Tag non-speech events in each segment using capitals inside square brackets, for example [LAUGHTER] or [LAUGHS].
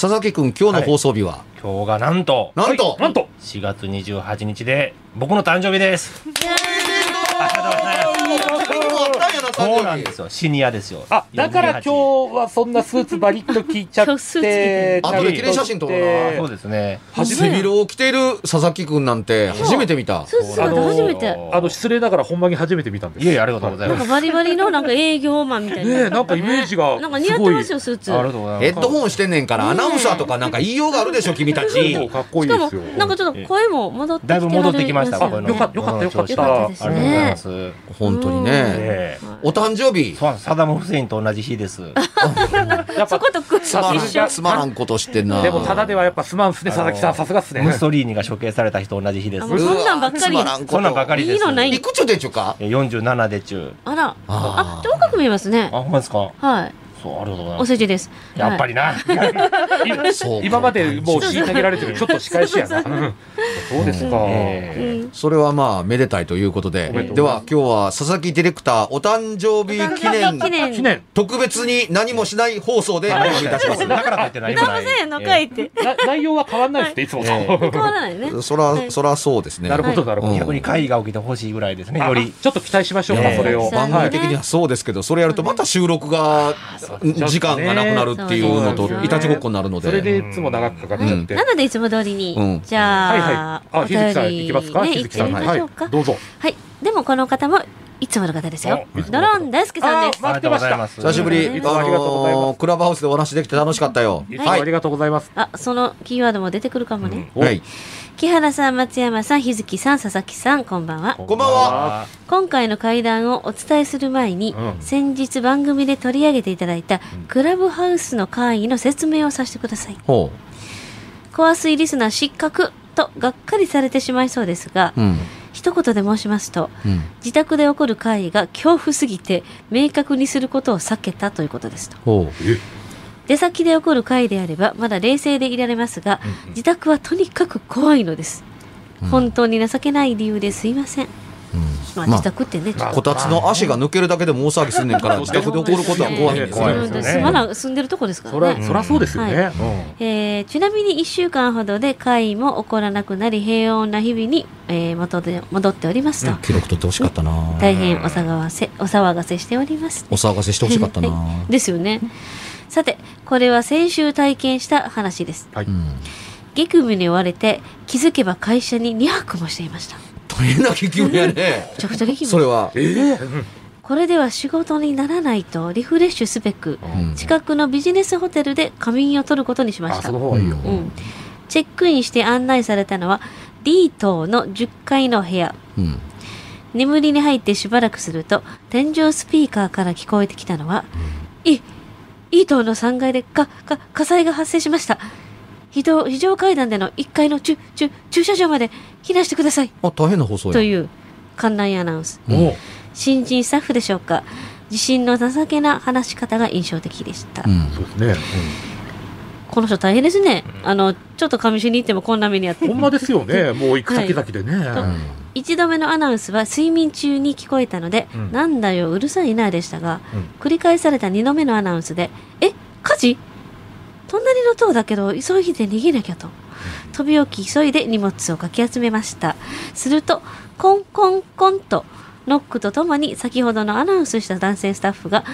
佐々木くん今日の放送日は、今日がなんと。なんと、なんと、4月28日で僕の誕生日ですそうなんですよ。シニアですよ。あ、だから今日はそんなスーツバリッと聞いちゃってて、あ後で記念写真撮ろうな。そうですね。背広を着ている佐々木くんなんて初めて見た。スーツ姿初めて。あの、失礼ながらほんまに初めて見たんです。いえいえありがとうございなんます。かバリバリのなんか営業マンみたいな。ねえなんかイメージがなんか似合ってますよ、スーツ。ありがとうございます。ヘッドホンしてんねんからアナウンサーとかなんか言いようがあるでしょ君たち。そうかっこいしかもいですよ。、なんかちょっと声も戻ってきてだいぶ戻ってきましたよかったよかったよかった。ですありがとうございます。本当にね。え。えお誕生日。そうなんです。サダム・フセインと同じ日です。[LAUGHS] やっぱ、そことくっつまらさすがんつまらんことしてんな。でもただではやっぱすまんっすね、佐々木さん。さすがっすね。ムッソリーニが処刑された日と同じ日ですそんなんばっかりそんなんばかりです。いいのない。いくつでちゅか？え47で中あら。ああ、で若く見えますね。あ。ほんまですか？はい。そうありがとうございおます。世辞です。やっぱりな。今そうか今までもう虐げられてる、ちょっと仕返しやな。うん。そうですか。それはまあめでたいということで。では今日は佐々木ディレクターお誕生日記念。記念。特別に何もしない放送でお送りいたします。だからといって何もない。せんの書いて。な内容は変わんないですって、いつも。と。え。変わらないね。そらそらそうですね。なるほど、なるほど。逆に会議が起きてほしいぐらいですね。あより。ちょっと期待しましょうか、それを。番組的にはそうですけどそれやるとまた収録が時間がなくなるっていうのといたちごっこになるのそれででいつも長くかかっちゃって。なのでいつも通りに、うんじゃあ、はいはい。あ、お日月さん便り行きますか？ね。行ってみまはいしょうか。。どうぞ。はい。でもこの方もいつもの方ですよ。ドローン大輔さんです。あありがとうございます久しぶり。いあつもありがとうございます。のークラブハウスでお話できて楽しかったよ。いつも。ありがとうござい。ます。あ、そのキーワードも出てくるかもね。お。はい。木原さん、松山さん、日月さん、佐々木さん、こんばんは。こんばんは。今回の会談をお伝えする前に、うん。先日番組で取り上げていただいた、クラブハウスの会議の説明をさせてください。ほコアスイリスナー失格とがっかりされてしまいそうですが、ううん一言で申しますと、うん自宅で起こる会議が恐怖すぎて明確にすることを避けたということですと。ほ出先で起こる会議であればまだ冷静でいられますが、自宅はとにかく怖いのです。本当に情けない理由ですいません。まあ、まあ自宅ってね、こたつの足が抜けるだけでも大騒ぎすんね。んから自宅で起こることは怖いんです怖いよまな住んでるとこですかそら、らね。そらそうですよね。はえーちなみに1週間ほどで会議も起こらなくなり平穏な日々に、えー元で戻っておりますと、記録取ってほしかったな。大変お騒がせお騒がせしております、お騒がせしてほしかったな。はい。ですよね。さてこれは先週体験した話です。はい。うん。激務に追われて気づけば会社に2泊もしていました大変な気球やね。めちゃくちゃ激務。それは。ええこれでは仕事にならないとリフレッシュすべくうん。近くのビジネスホテルで仮眠を取ることにしまあ、した。その方がいいよ。うん、チェックインして案内されたのは D 棟の10階の部屋。うん。眠りに入ってしばらくすると天井スピーカーから聞こえてきたのは「い E 棟の3階でかか火災が発生しました非常非常階段での1階の駐駐駐車場まで避難してください。あ大変な放送」や。という館内アナウンス。もう、新人スタッフでしょうか。自信の情けな話し方が印象的でした、うん。そうですね。この人大変ですね。あの、ちょっと上しに行ってもこんな目にあって。ほんまですよね。[LAUGHS] もう行く先々でね。うん。一度目のアナウンスは睡眠中に聞こえたので、うん。なんだようるさいなでしたが、うん。繰り返された2度目のアナウンスでえ火事？隣の塔だけど急いで逃げなきゃと飛び起き急いで荷物をかき集めましたするとコンコンコンとノックとともに先ほどのアナウンスした男性スタッフが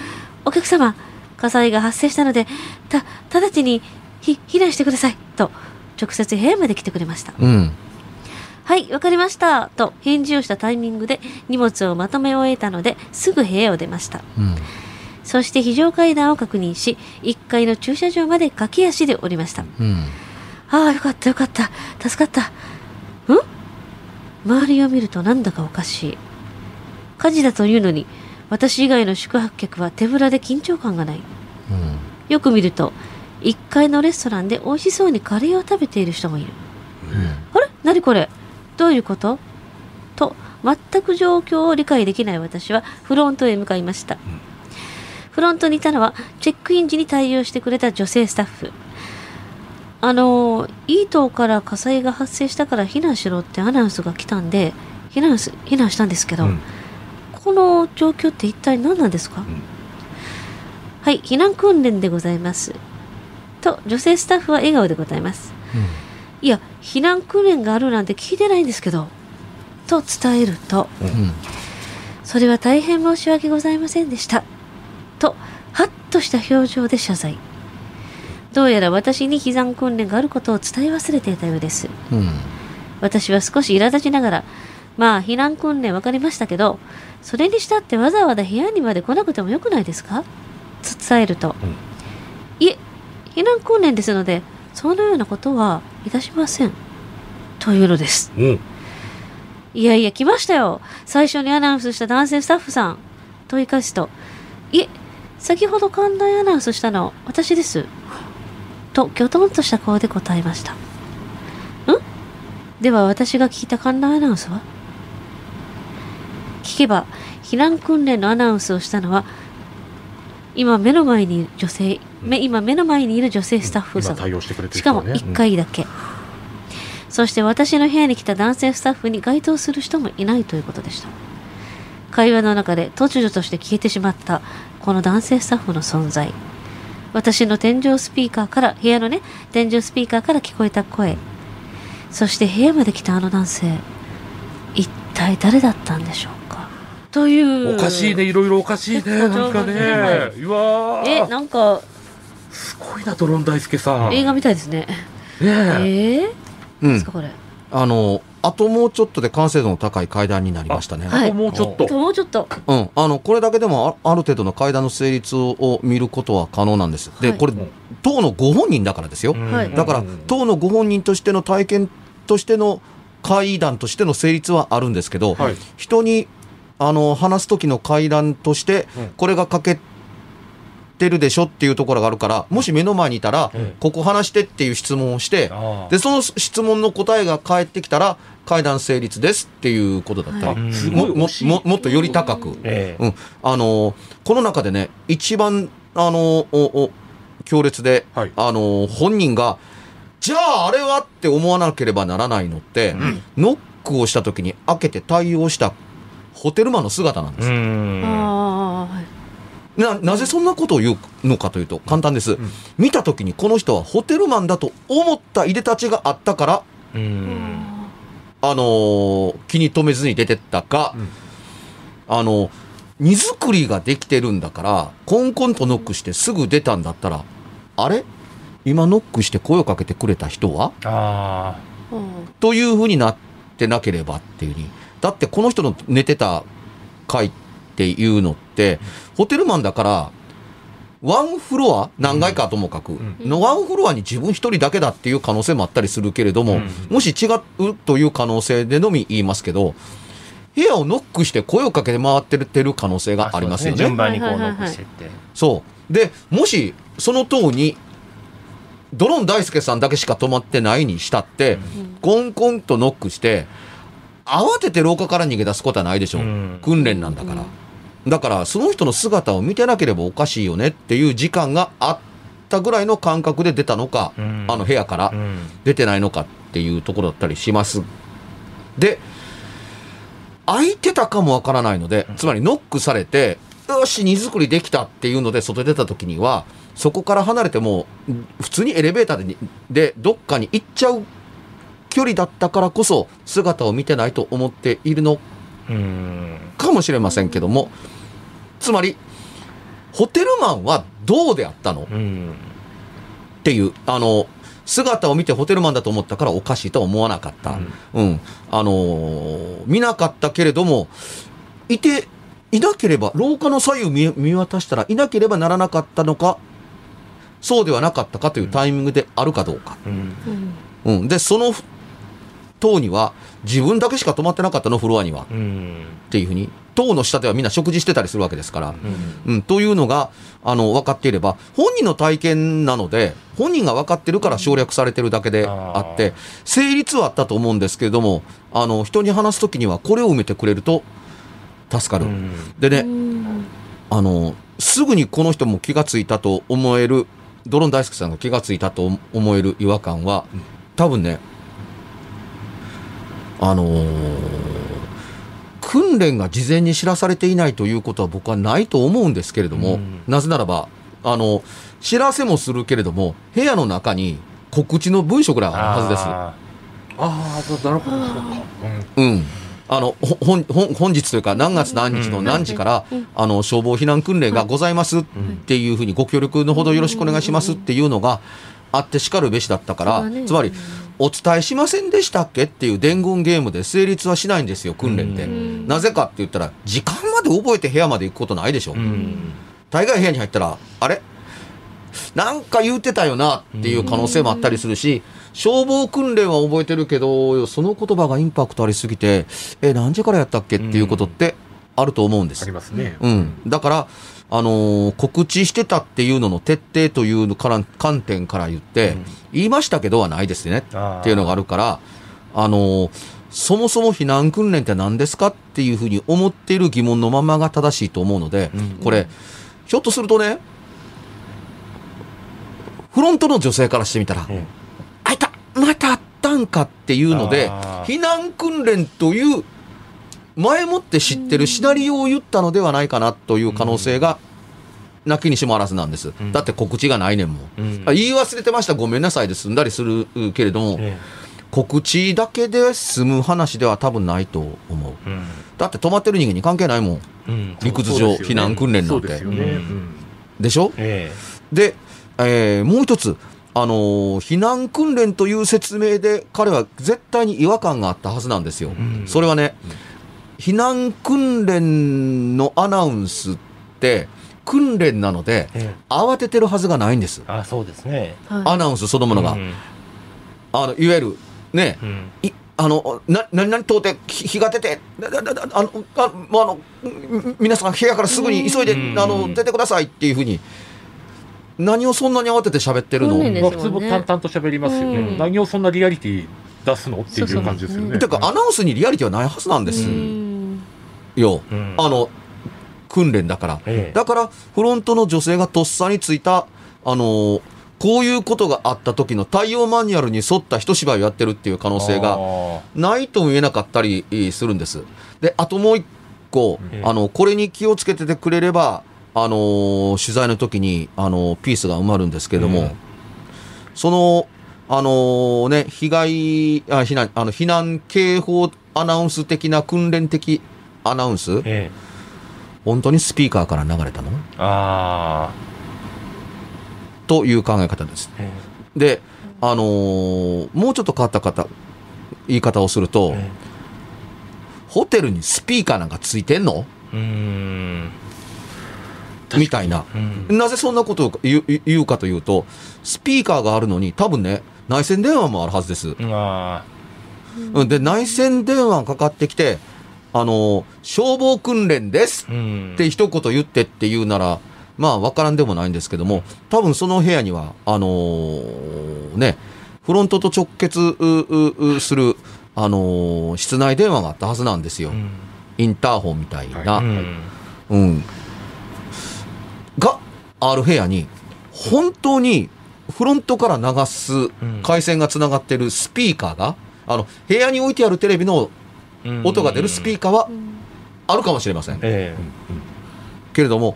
お客様火災が発生したのでた直ちにひ避難してくださいと直接部屋まで来てくれましたうん。はい、わかりました。と返事をしたタイミングで荷物をまとめ終えたので、すぐ部屋を出ました。うん。そして非常階段を確認し、1階の駐車場まで駆け足で降りました。うん。ああ、よかったよかった。助かった。ん？周りを見るとなんだかおかしい。火事だというのに、私以外の宿泊客は手ぶらで緊張感がない。うん。よく見ると、1階のレストランで美味しそうにカレーを食べている人もいる。あれ？何これ？どういうこと？と全く状況を理解できない私はフロントへ向かいました、フロントにいたのはチェックイン時に対応してくれた女性スタッフ。あのいい島から火災が発生したから避難しろってアナウンスが来たんで避難す避難したんですけど、うん。この状況って一体何なんですか、ん。はい避難訓練でございます。と女性スタッフは笑顔でございます。いや、避難訓練があるなんて聞いてないんですけど、と伝えると、うん。それは大変申し訳ございませんでした。と、はっとした表情で謝罪。どうやら私に避難訓練があることを伝え忘れていたようです。うん。私は少し苛立ちながら、まあ、避難訓練わかりましたけど、それにしたってわざわざ部屋にまで来なくてもよくないですか？と伝えると、うんいえ、避難訓練ですので、そのようなことはいたしません。というのです。うん。いやいや、来ましたよ。最初にアナウンスした男性スタッフさん。と言い返すと、いえ、先ほど寛大アナウンスしたの、私です。と、きょとんとした顔で答えました。ん？では私が聞いた観覧アナウンスは？聞けば、避難訓練のアナウンスをしたのは、今目の前にいる女性、め今目の前にいる女性スタッフさん。今対応してくれてるしかも人はね。1回だけ、そして私の部屋に来た男性スタッフに該当する人もいないということでした会話の中で突如として消えてしまったこの男性スタッフの存在私の天井スピーカーから部屋のね天井スピーカーから聞こえた声そして部屋まで来たあの男性一体誰だったんでしょうか？というおかしいね、いろいろおかしいね。なんかね。はうわーえなんかすごいな、ドロン大輔さん。映画みたいですねねええ。ー、うんですか。これ？あの、あともうちょっとで完成度の高い階段になりましたね。はいあともうちょっと。もうちょっとうん。あの、これだけでもあある程度の階段の成立を見ることは可能なんです。で、はいこれ、党のご本人だからですよ。はいだから、党のご本人としての体験としての階段としての成立はあるんですけど、はい人にあの話す時の階段としてうん、これが欠けてるでしょっていうところがあるから、もし目の前にいたら、うん。ここ話してっていう質問をして、あで、その質問の答えが返ってきたら、階段成立ですっていうことだった。り、はい。すごいももももっとより高く。ええ。うん、あのーこの中でね、一番、あのーおお強烈で、はい。あのー本人が、じゃああれはって思わなければならないのって、ノックをした時に開けて対応したホテルマンの姿なんです。な、なぜそんなことを言うのかというと、簡単です。ん。見た時にこの人はホテルマンだと思ったいでたちがあったから、うん。あのー気に留めずに出てったか、うん。あの、荷造りができてるんだから、コンコンとノックしてすぐ出たんだったら、あれ？今ノックして声をかけてくれた人は？あうん。という風になってなければっていうふうに。だってこの人の寝てた階っていうのって、ホテルマンだから、ワンフロア何階かともかく、んのワンフロアに自分一人だけだっていう可能性もあったりするけれども、うんもし違うという可能性でのみ言いますけど、部屋をノックして声をかけて回ってるってる可能性あがありますよね。順番にこうノックしてってそう。で、もし、その塔に、ドローン大輔さんだけしか止まってないにしたって、コンコンとノックして、慌てて廊下から逃げ出すことはないでしょう。うん訓練なんだから。だから、その人の姿を見てなければおかしいよねっていう時間があっったぐらいの感覚で出たのか、うん。あの部屋からうん。出てないのかっていうところだったりします。で、開いてたかもわからないので、つまりノックされて、よし、荷造りできたっていうので外出た時には、そこから離れても、普通にエレベーターでにでどっかに行っちゃう距離だったからこそ、姿を見てないと思っているのうん。かもしれませんけども、つまり、ホテルマンはどうであったの？うんっていう、あの、姿を見てホテルマンだと思ったからおかしいとは思わなかった。うん。あのー見なかったけれども、いて、いなければ、廊下の左右見見渡したらいなければならなかったのか、そうではなかったかというタイミングであるかどうか。うんうん。で、その塔には、自分だけしか泊まってなかったの、フロアには。うん。っていうふうに、塔の下ではみんな食事してたりするわけですから。うん。うん、というのが、あの、分かっていれば、本人の体験なので、本人が分かってるから省略されてるだけであって、成立はあったと思うんですけれども、あの、人に話すときにはこれを埋めてくれると助かる。うん。でね、うん。あの、すぐにこの人も気がついたと思える、ドロン大輔さんが気がついたと思える違和感は、多分ね、あのー訓練が事前に知らされていないということは僕はないと思うんですけれども、うんなぜならば、あの、知らせもするけれども、部屋の中に告知の文書ぐらいあるはずです。あああ、なるほど。そうかうん。あの、ほ本、本、本日というか何月何日の何時から、あの、消防避難訓練がございますっていうふうにご協力のほどよろしくお願いしますっていうのがあってしかるべしだったから、ねつまり、お伝えしませんでしたっけ？っていう伝言ゲームで成立はしないんですよ、訓練って。んなぜかって言ったら、時間まで覚えて部屋まで行くことないでしょ。大概部屋に入ったら、あれ？なんか言うてたよなっていう可能性もあったりするし、消防訓練は覚えてるけど、その言葉がインパクトありすぎて、え、何時からやったっけっていうことってあると思うんです。あり。ますね。うん。だから、あのー告知してたっていうのの徹底というのから観点から言って、うん。言いましたけどはないですね。っていうのがあるから、あのーそもそも避難訓練って何ですかっていうふうに思っている疑問のままが正しいと思うので、うん。これ、ひょっとするとね、フロントの女性からしてみたら、えあいたまたあったんかっていうので避難訓練という、前もって知ってるシナリオを言ったのではないかなという可能性が、なきにしもあらずなんです。うん。だって告知がないねんもん。うん。あ言い忘れてました、ごめんなさいで済んだりするけれども、え告知だけで済む話では多分ないと思う。えうん。だって止まってる人間に関係ないもん。うん。陸図上、避難訓練なんて。でしょ？えで、えーもう一つ、あのー避難訓練という説明で彼は絶対に違和感があったはずなんですよ。ん。それはね、避難訓練のアナウンスって訓練なのでええ。慌ててるはずがないんです。あそうですね。はい。アナウンスそのものが。うん。あの、いわゆる、ね、うん。いあの、な、何々到底、ひ日が出て、だだだだあの、あもうあの、み皆さん部屋からすぐに急いで、うん。あの、出てくださいっていうふうに、何をそんなに慌てて喋ってるの？訓練でまあ普通も淡々と喋りますよね。うん。何をそんなリアリティ出すの？っていう感じですよね。てか、アナウンスにリアリティはないはずなんです。うん。よ。うん。あの、訓練だから。ええ。だから、フロントの女性がとっさについた、あのーこういうことがあった時の対応マニュアルに沿った一芝居をやってるっていう可能性があないとも言えなかったりえーするんです。で、あともう一個、ええあの、これに気をつけててくれれば、あのー取材の時に、あのーピースが埋まるんですけれども、うん。その、あのーね、被害、あ避難、あの、避難警報アナウンス的な訓練的アナウンス、ーええ。本当にスピーカーから流れたの？あという考え方です。ーえ。で、あのーもうちょっと変わった方、言い方をすると、えホテルにスピーカーなんかついてんの？うーん。みたいな。うん。なぜそんなことを言うかというと、スピーカーがあるのに、多分ね、内線電話もあるはずです。あうんで、内線電話がかかってきて、あのー消防訓練ですって一言言ってって言うなら、まあ、わからんでもないんですけども、多分その部屋には、あのーね、フロントと直結する、あのー室内電話があったはずなんですよ。うんインターホンみたいな。はうんうん。が、ある部屋に、本当にフロントから流す回線がつながってるスピーカーが、あの、部屋に置いてあるテレビの音が出るスピーカーはあるかもしれません。え。けれども、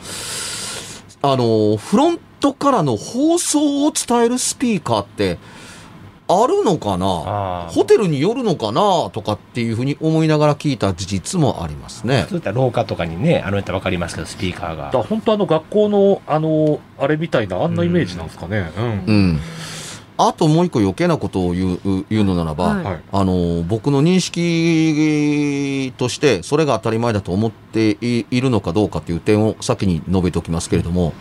あの、フロントからの放送を伝えるスピーカーって、あるのかな？ホテルによるのかな？とかっていうふうに思いながら聞いた事実もありますねそう。いった廊下とかにね、あのやったらわかりますけど、スピーカーがだか。ら本当あの学校のあのあれみたいなあんなイメージなんですかね。うん。うん。あともう一個余計なことを言う言うのならば、はいはい。あの僕の認識としてそれが当たり前だと思っていいるのかどうかという点を先に述べておきますけれども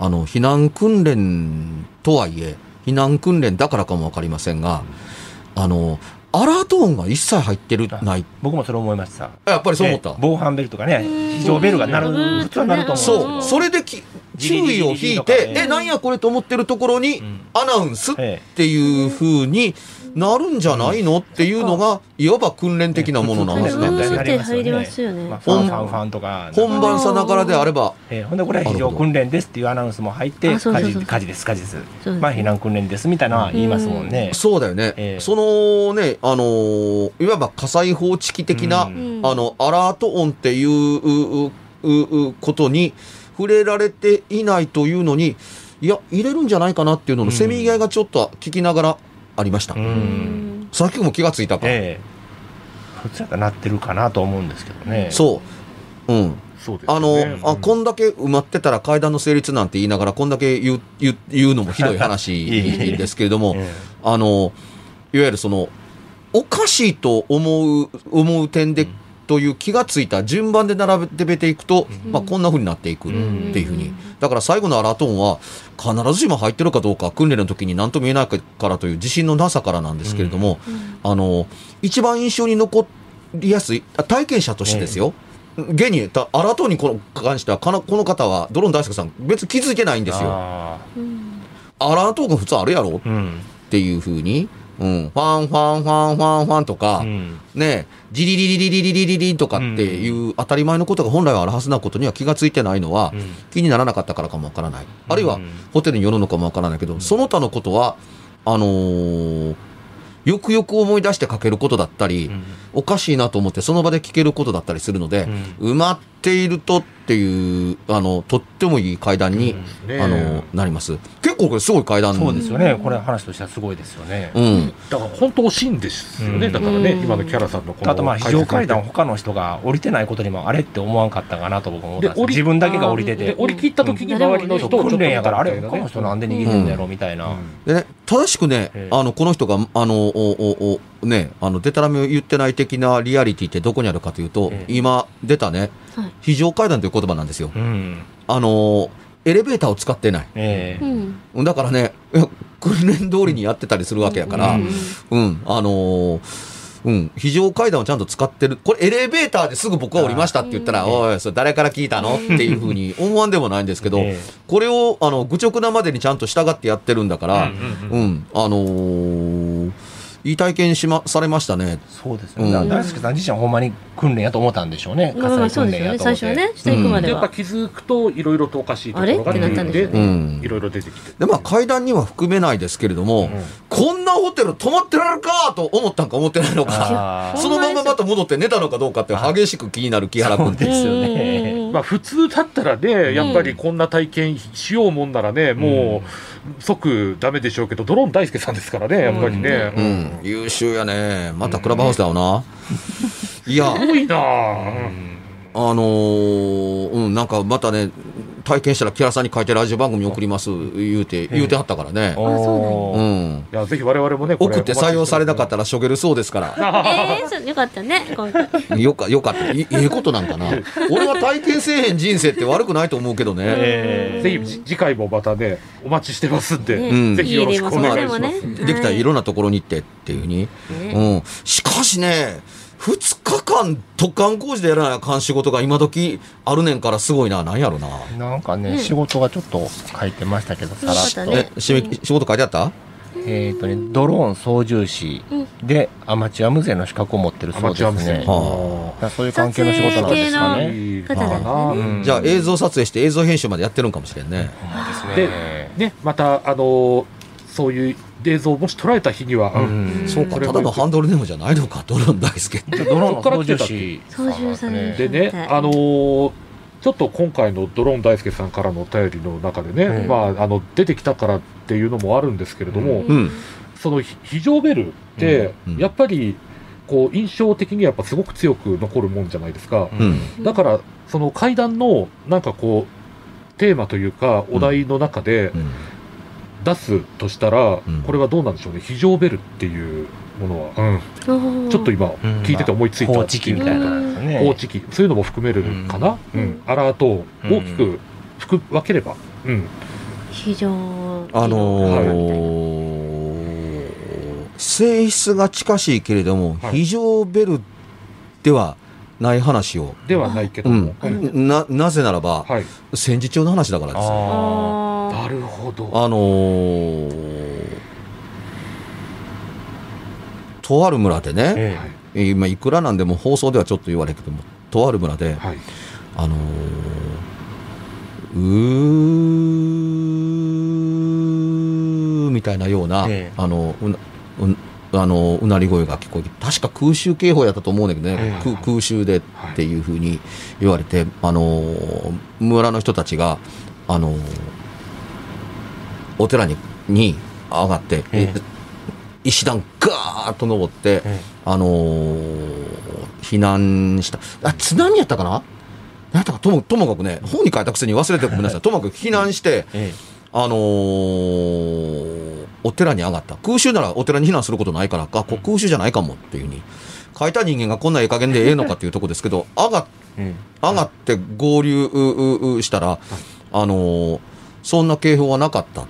あの避難訓練とはいえ避難訓練だからかも分かりませんがあのアラート音が一切入ってるない。僕もそれ思いました。やっぱりそう思った、ええ防犯ベルとかね、非常ベルが鳴る、普通は鳴ると思そううんですそれでき注意を引いてえなんやこれと思ってるところにん。アナウンスっえ。ていう風になるんじゃないのっていうのがいわば訓練的なものなはずなんですよ普通。って入りますよね。まあ、ファンファンファンとか。本番さながらであれば。えーほんでこれは非常訓練ですっていうアナウンスも入ってあそうそうそう。火事火事です火事です。そうですまあ避難訓練ですみたいな言いますもんね、そうだよね、ええそのね、あのーいわば火災報知器的な、うん。あの、アラート音っていうううううことに触れられていないというのに、いや、入れるんじゃないかなっていうののせめぎ合いがちょっと聞きながらありました。うんさっきも気がついたか。ええ普通やったらなってるかなと思うんですけどねそう。うん。そうですあの、ね。あ、こんだけ埋まってたら階段の成立なんて言いながら、こんだけ言う、言う、言うのもひどい話 [LAUGHS] ですけれども、えあの、いわゆるその、おかしいと思う、思う点で、という気がついた。順番で並べていくと、まあこんな風になっていくっていう風に。だから最後のアラート音は必ずしも入ってるかどうか訓練の時に何とも言えないからという自信のなさからなんですけれども、あの、一番印象に残りやすい、あ体験者としてですよ。現に、たアラートにこの関しては、かなこの方は、ドローン大輔さん、別に気づいてないんえですよ。あアラートが普通あるやろ？っていう風に、うん、ファンファンファンファンファンとか、うん。ね、ジリリリリリリリリリとかっていう当たり前のことが本来はあるはずなことには気がついてないのは、うん。気にならなかったからかもわからない。あるいはうんホテルによるのかもわからないけど、その他のことは、あのーよくよく思い出して書けることだったり、うんおかしいなと思ってその場で聞けることだったりするので、埋まっているとっていう、あの、とってもいい階段に、うん。ねあの、なります。結構これすごい階段。そうですよね。これ話としてはすごいですよね、うん。だから本当惜しいんですよね。うん。だからね、うん今のキャラさんのこのあとまあ非常階段他の人が降りてないことにもあれって思わんかったかなと僕も思ったんで自分だけが降りてて。降り切った時に周りの人訓練やからあれ他の人なんで逃げてんのやろみたいな、でね、正しくねえ、えあの、この人が、あの、お、お、お、ね、あの、デタラメを言ってない的なリアリティってどこにあるかというと、ええ。今出たね、はい。非常階段という言葉なんですよ。うん。あの、エレベーターを使ってない。ええ。うん。だからね、訓練通りにやってたりするわけやから、ううん。ん、あのーうん、非常階段をちゃんと使ってる。これエレベーターですぐ僕は降りましたって言ったら、うん。おい、それ誰から聞いたの？っていうふうに思わんでもないんですけど、ええ。これを、あの、愚直なまでにちゃんと従ってやってるんだから、うん。うん、あのーいい体験しま、されましたね。そうですよね、うん。大輔さん自身はほんまに訓練やと思ったんでしょうね。火災訓そうですよね練やと思って。最初はね下行くまでは。でやっぱ気づくといろいろとおかしいところがあれ？っていろいろ出てきて。で、まあ階段には含めないですけれども、こんなホテル泊まってられるかと思ったんか思ってないのか、そのまままた戻って寝たのかどうかって激しく気になる木原君。ですよねまあ普通だったらね、やっぱりこんな体験しようもんならね、もう即ダメでしょうけど、ドローン大輔さんですからね、やっぱりね。ううん。ん、優秀やね。またクラブハウスだよな。いや、すごいなああのーうん、なんかまたね、体験したら木原さんに書いてラジオ番組送ります、言うて、言うてはったからね。おーうん。いや、ぜひ我々もね、送って採用されなかったらしょげるそうですから。[LAUGHS] ええそうよかったね今回よか、よかった。いいえことなんかな。俺は体験せえへん人生って悪くないと思うけどね。えぜひじ次回もまたね、お待ちしてますんで、んぜひよろしくお願いします。ねできたらいろんなところに行ってっていうふうに。うん。しかしね、2日間特貫工事でやらなあかん仕事が今時あるねんからすごいな。なんやろな。なんかね、仕事がちょっと書いてましたけど、さらっと。ねえ、仕事書いてあった？えっ、とね、ドローン操縦士でアマチュア無線の資格を持ってるそうですアマチュア無線。ねだはからそういう関係の仕事なんですか撮影ね。いい方だよねかなうんじゃあ映像撮影して映像編集までやってるんかもしれんね。ですでね。ね、また、あのそういう映像をもし捉えた日には、そうか、これはただのハンドルネームじゃないのか、ドローン大輔。[LAUGHS] ドローンから来て操たって縦士。操縦されでね、あのーちょっと今回のドローン大輔さんからのお便りの中でね、うん。まあ、あの出てきたからっていうのもあるんですけれども。そのひ非常ベルって、やっぱりこう印象的にはやっぱすごく強く残るもんじゃないですか、うん。だからその階段のなんかこうテーマというかお題の中でうん。出すとしたら、うん。これはどうなんでしょうね。非常ベルっていうものは、うん、ちょっと今うん。聞いてて思いついた。放置機みたいなのね。放置機そういうのも含めるかな、ううん。ん。アラートを大きく含分ければ、うん、非常あのー性質が近しいけれども、はい。非常ベルではない話を、ではないけどうも、ん。うんななぜならば、はい、戦時中の話だからです。よ。なるほど。あのーとある村でーね、えはい今いくらなんでも放送ではちょっと言われるけども、とある村で、はい。あのー、うーみたいなような、ええ。あの、うあの、うなり声が聞こえて、確か空襲警報やったと思うんだけどね、ええ。空空襲でっていうふうに言われて、あのー、村の人たちが、あのー、お寺に、に上がって、ええ石段ガーッと登って、えあのー避難した。あ、津波やったかな？何やったか？とも、ともかくね、本に書いたくせに忘れてごめんなさい。[LAUGHS] ともかく避難して、えあのーお寺に上がった。空襲ならお寺に避難することないから、あ、空襲じゃないかもっていうふうに。書いた人間がこんなええ加減でええのかっていうとこですけど、上が上がって合流したら、あのーそんな警報はなかった。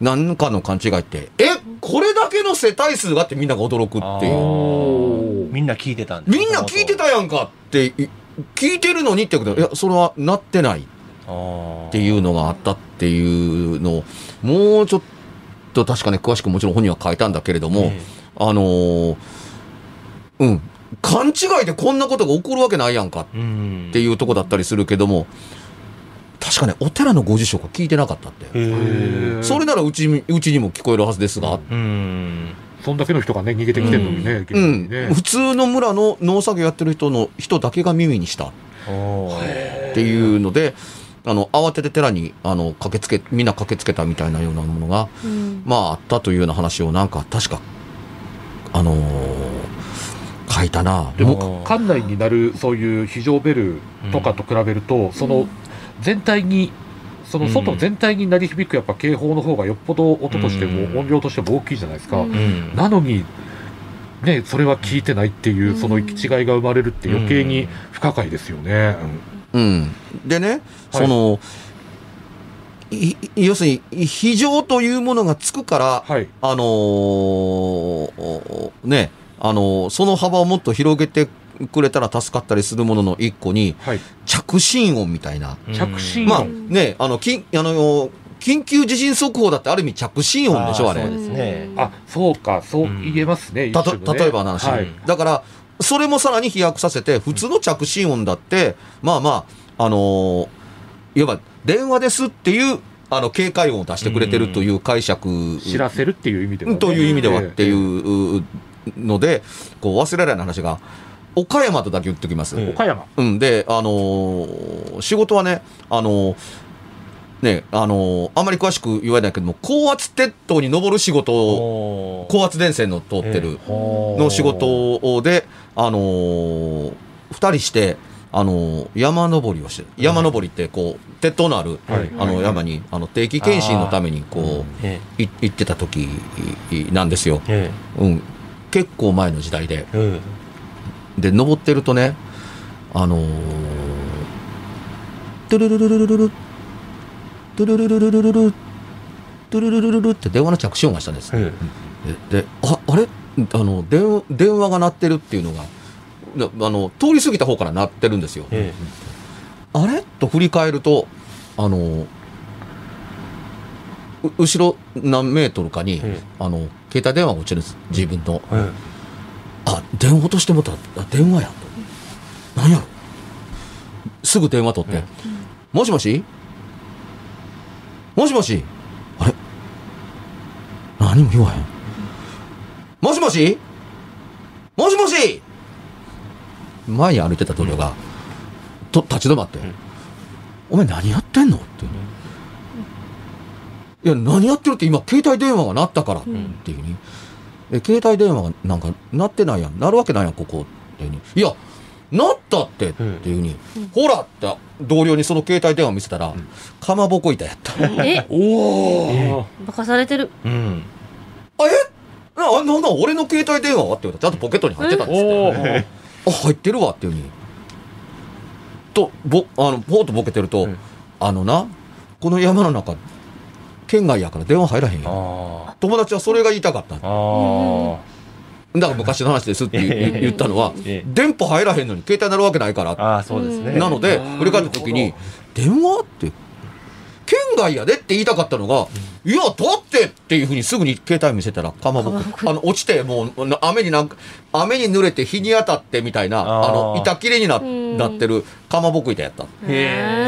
何かの勘違いって、え、これだけの世帯数があってみんなが驚くっていう。みんな聞いてたんみんな聞いてたやんかって、い聞いてるのにってこといや、それはなってない。っっていうのがあったっていうのを、もうちょっと確かね、詳しくもちろん本人は書いたんだけれども、あのーうん、勘違いでこんなことが起こるわけないやんかうんっていうとこだったりするけども、確かね、お寺のご住職は聞いてなかったって。それならうちにうちにも聞こえるはずですが、うん。そんだけの人がね逃げてきてるのにね、現うん。にね、普通の村の農作業やってる人の人だけが耳にした。っていうので、あの、慌てて寺に、あの、駆けつけ、みんな駆けつけたみたいなようなものが、うん。まあ、あったというような話を、なんか、確か、あのー書いたな。でもも館内になるそういう非常ベルとかと比べると、その全体にその外全体に鳴り響くやっぱ警報の方がよっぽど音としても、うん。音量としても大きいじゃないですか、なのにねそれは聞いてないっていう、うん。その行き違いが生まれるって余計に不可解ですよね、うん。でね、その、い要するに、非常というものがつくから、はい。あのーね、あのーその幅をもっと広げてくれたら助かったりするものの一個に、はい。着信音みたいな。着信まあ音ね、あの、きんあの、緊急地震速報だってある意味着信音でしょ、あれ。そうですね。あそうか。そう言えますね、例えばの話、はい。だから、それもさらに飛躍させて、普通の着信音だって、まあまあ、あのーいわば電話ですっていう、あの、警戒音を出してくれてるという解釈、知らせるっていう意味ではね、という意味ではええ。っていうので、こう忘れられない話が、岡山とだけ言っておきます。ええ岡山？うん、で、あのー仕事はね、あのーね、あのーあんまり詳しく言わないけども、高圧鉄塔に登る仕事を、高圧電線の通ってるえの仕事で、あのー二人して、あのー山登りをして、山登りって、こう、鉄塔のある、はい。あの、山に、あの、定期検診のために、こえう、い行ってた時なんですよ。えうん。結構前の時代で。ええで、登ってるとね、あのー、トゥルルルルルルル、トゥルルルルルルル、トゥルルルルルって電話の着信音がしたんです。えで、であ、あれ？あの、電電話が鳴ってるっていうのが、なあの、通り過ぎた方から鳴ってるんですよ。えあれ？と振り返ると、あの、う後ろ何メートルかに、えあの、携帯電話が落ちるんです。自分の。えあ、電話としてもった。あ電話やと。何やろ？すぐ電話取って。もしもし？もしもし？あれ？何も言わへん。もしもし？もしもし？前に歩いてた同僚が、と、立ち止まって、お前何やってんの？って。いや、何やってるって今、携帯電話が鳴ったからっていうふうに。え、携帯電話がなんか鳴ってないやん。鳴るわけないやん、ここ。っていうふうに。いや、鳴ったってっていうふうに。ほらって同僚にその携帯電話見せたら、かまぼこ板やった。え、[LAUGHS] おおバカされてる。うん。あ、え？あ、なんだ、俺の携帯電話は？って言われたらちゃんとポケットに入ってたんですって。おーあ、入ってるわっていうふうに。と、ぼ、あの、ぽーっとボケてると、うんあのな、この山の中、県外やから電話入らへんよ。あ友達はそれが言いたかっただから昔の話ですって言ったのはええ、電波入らへんのに携帯なるわけないから。あ。そうですね。なので、うん振り返った時に、電話って、県外やでって言いたかったのが、いや、だってっていうふうにすぐに携帯見せたら、かまぼこ。あの、落ちて、もう、な雨になんか、雨に濡れて日に当たってみたいな、あの、板切れになうんなってるかまぼこ板やった。へえ。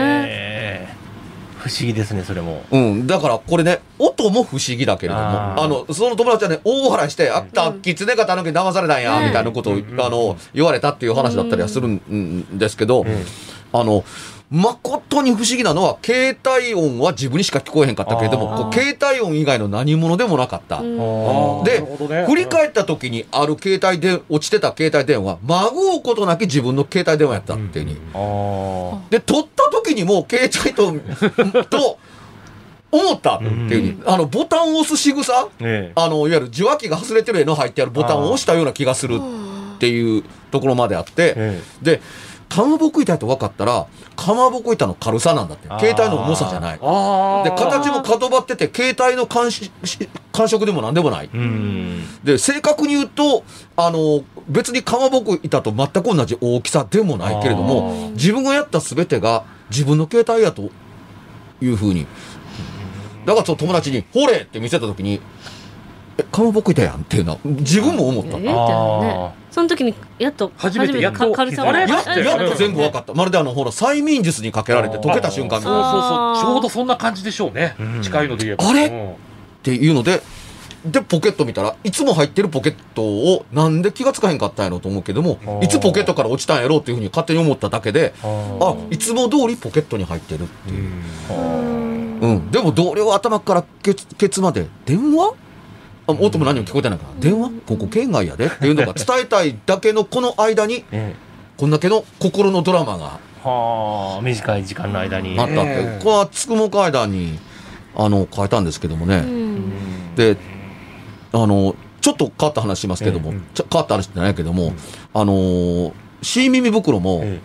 不思議ですね、それも。うん。だから、これね、音も不思議だけれども、あの、その友達はね、大笑いして、あった、キツネがたぬき騙されたんや、うん。みたいなことを、あの、言われたっていう話だったりはするんですけど、ん。あの、誠に不思議なのは、携帯音は自分にしか聞こえへんかったけれども、携帯音以外の何者でもなかった。でね振り返った時にある携帯で、落ちてた携帯電話、まごうことなき自分の携帯電話やったっていうふうに。あで、取った時にも携帯と、[LAUGHS] と、思ったっていうふうに、あの、ボタンを押す仕草あ。ええ。あの、いわゆる受話器が外れてる絵の入ってあるボタンを押したような気がするっていうところまであって、えで、かまぼこ板と分かったら、かまぼこ板の軽さなんだって。携帯の重さじゃない。あで、形も角張ってて、携帯の感し感触でもなんでもない。で、正確に言うと、あの、別にかまぼこ板と全く同じ大きさでもないけれどあも、ー自分がやった全てが自分の携帯やというふうに。だからその友達に、ほれって見せたときに、え、かまぼこ板やんっていうのは、自分も思った。えってなるね。その時に、やっと、初めてやっとか軽さをあれ？やっと、あれやっと全部分かった。まるであの、ほら、催眠術にかけられて溶けた瞬間そうそうそう。ちょうどそんな感じでしょうね、うん。近いので言えば。あれ？うんていうので、で、ポケット見たら、いつも入ってるポケットを、なんで気がつかへんかったんやろうと思うけどもいつポケットから落ちたんやろうっていうふうに勝手に思っただけで、ああ、いつも通りポケットに入ってるっていう。うん。うん。でも同僚は頭からケツケツまで、電話？あ音も何も聞こえてないから、電話？ここ県外やでっていうのが [LAUGHS] 伝えたいだけのこの間に、えこんだけの心のドラマがえ。はあ。短い時間の間に。あったって、ええこれはつくも階段に、あの、変えたんですけどもね。うんで、あの、ちょっと変わった話しますけども、ええちょ変わった話じゃないけども、あのー、シー耳袋も、え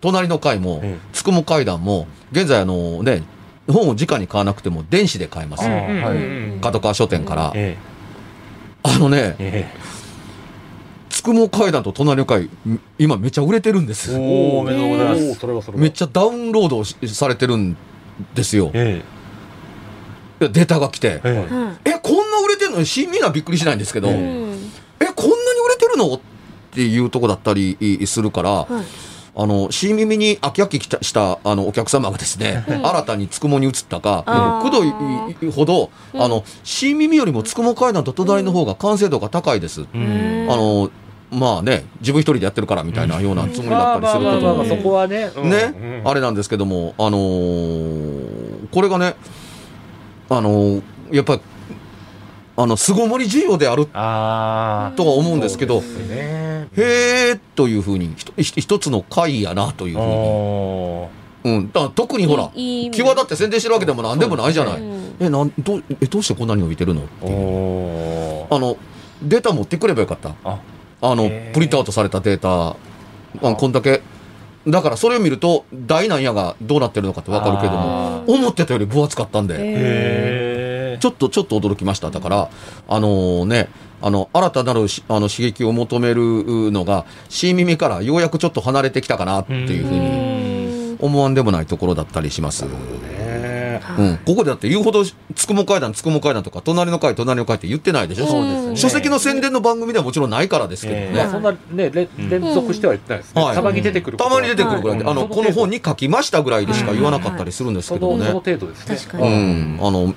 隣の階もええ、つくも階段も、現在あのね、本を直に買わなくても電子で買えます。あうん角川書店から。え。あのねえ、え。つくも階段と隣の階、ん今めっちゃ売れてるんです。おお、おめでとうございます。それはそれはめっちゃダウンロードされてるんですよ。えデータが来てえ。。えこんな売れてるの？に新味はびっくりしないんですけど、うえ、うんこんなに売れてるの？っていうとこだったりするから、はいあの、新耳に飽き飽ききたしたあのお客様がですね、新たにつくもに移ったか、くどいほど、あの、新耳よりもつくも階段と隣の方が完成度が高いです。うん。あの、まあね、自分一人でやってるからみたいなようなつもりだったりすることも。そこはね、うん。ね、うん。あれなんですけども、あのーこれがね、あのーやっぱり、あの、巣ごもり需要であるあとは思うんですけど、ねへーというふうに、ひとひ一つの回やなというあ。ふうに。おうん。だから特にほら、際立って宣伝してるわけでもなんでもないじゃない。うんえ、なん、どう、え、どうしてこんなに伸びてるの？っておいう。お。あの、データ持ってくればよかった。あ、あのプリントアウトされたデータ、あこんだけ。だからそれを見ると、大なんやがどうなってるのかってわかるけども、あ思ってたより分厚かったんで、へへえ。ちょっと、ちょっと驚きました。だから、あのね、あの、新たなるしあの刺激を求めるのが、新耳からようやくちょっと離れてきたかなっていうふうにうん思わんでもないところだったりします。ねうん。ここでだって言うほど、つくも階段、つくも階段とか、隣の階、隣の階って言ってないでしょそうですね書籍の宣伝の番組ではもちろんないからですけどね。えまあそんなね、れ連続しては言ってないですね。はいたまに出てくる。たまに出てくるぐらいで、はいあの、この本に書きましたぐらいでしか言わなかったりするんですけどね。その程度ですね。確かうにん。あの、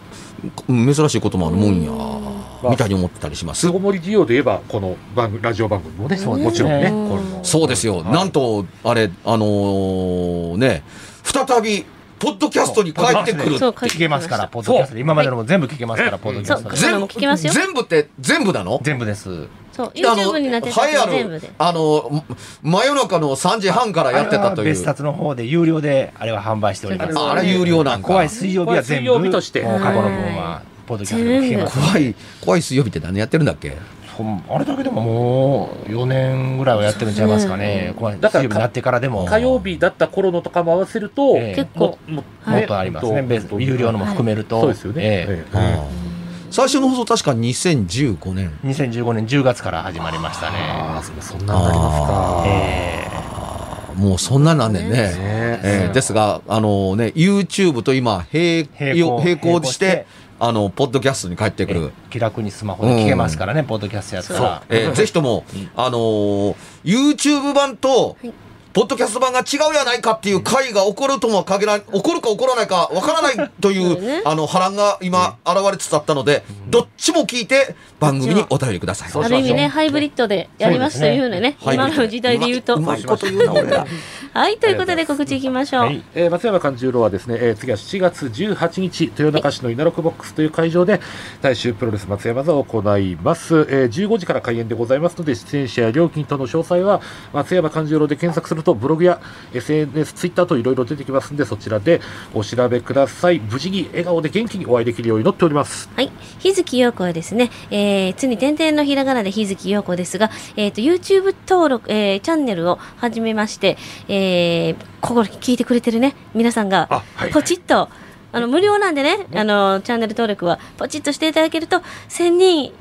珍しいこともあるもんや、みたいに思ってたりします巣。ごもり需要で言えば、この番組、ラジオ番組もね、もちろんね。そうですよ。はいなんと、あれ、あのーね、再び、ポッドキャストに帰ってくるって聞けますから、ポッドキャストで。今までのも全部聞けますから、ポッドキャストで。全部って全部なの？全部です。そう、あの YouTube になってたの全部でる。あの、真夜中の3時半からやってたという別。冊の方で有料で、あれは販売しております。ああれ有料なんか。怖い水曜日は全部、水曜日としてもう過去の分は、ポッドキャストで聞けます。怖い、怖い水曜日って何やってるんだっけ？あれだけでももう4年ぐらいはやってるんちゃいますかね。怖いだからなってからでも。火曜日だった頃のとかも合わせると、ええ結構もはいもっとありますね。別有料のも含めると。そうですよね。最初の放送確か2015年。2015年10月から始まりましたあね。あ、そそんなになりますか。えもうそんななんねんね。ねえーですが、あのね、YouTube と今並、並行並行し並行してて、あの、ポッドキャストに帰ってくえる。気楽にスマホで聞けますからね、ポッドキャストやったら。えーぜひとも、あのー YouTube 版と、ポッドキャスト版が違うやないかっていう回が起こるとも限らない、起こるか起こらないかわからないとい [LAUGHS] そうね。う、あの、波乱が今、現れつつあったので、どっちも聞いて、番組にお便りください。ある意味ね、ハイブリッドでやりますというのね、そうですね。今の時代で言うと。うまいこと言うな、俺ら。はい、ということで告知いきましょう。はいえー松山勘十郎はですね、えー次は7月18日、豊中市の稲六ボックスという会場で、大衆プロレス松山座を行います。えー15時から開演でございますので、出演者や料金との詳細は、松山勘十郎で検索すると、ブログや SNS、ツイッターといろいろ出てきますんで、そちらでお調べください。無事に笑顔で元気にお会いできるように祈っております。はい。日月陽子はですね、えー、つに点々のひらがなで日月陽子ですが、えっ、と、YouTube 登録、えー、チャンネルを始めまして、えー、ここ聞いてくれてるね、皆さんがポチッと、あの、無料なんでね、あの、チャンネル登録は、ポチッとしていただけると、1000人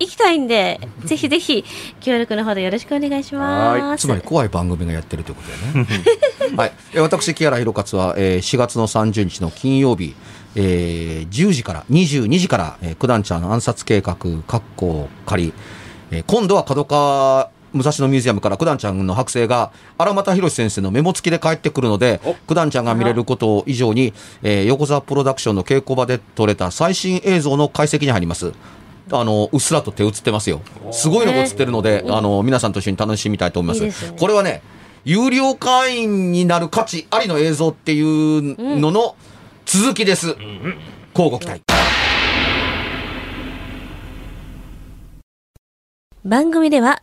行きたいんで、ぜひぜひ、協力のほどよろしくお願いします。つまり怖い番組がやってるということだよね。[LAUGHS] はい。えー私、木原弘勝は、えー4月の30日の金曜日、えー10時から、22時から、えー、九段ちゃんの暗殺計画、括弧仮、えー今度は角川武蔵野ミュージアムから九段ちゃんの剥製が荒俣博先生のメモ付きで帰ってくるのでお、九段ちゃんが見れること以上に、えー横澤プロダクションの稽古場で撮れた最新映像の解析に入ります。あの、うっすらと手映ってますよ。すごいのが映ってるので、あの、皆さんと一緒に楽しみたいと思います。いいねこれはね、有料会員になる価値ありの映像っていうのの続きです。交互期待。番組では、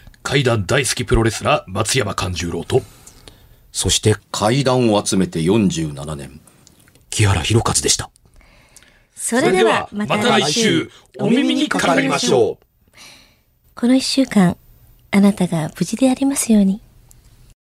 怪談大好きプロレスラー松山勘十郎と、そして階段を集めて47年、木原博勝でした。それではまた来週、お耳にかかりましょう。この一週間、あなたが無事でありますように。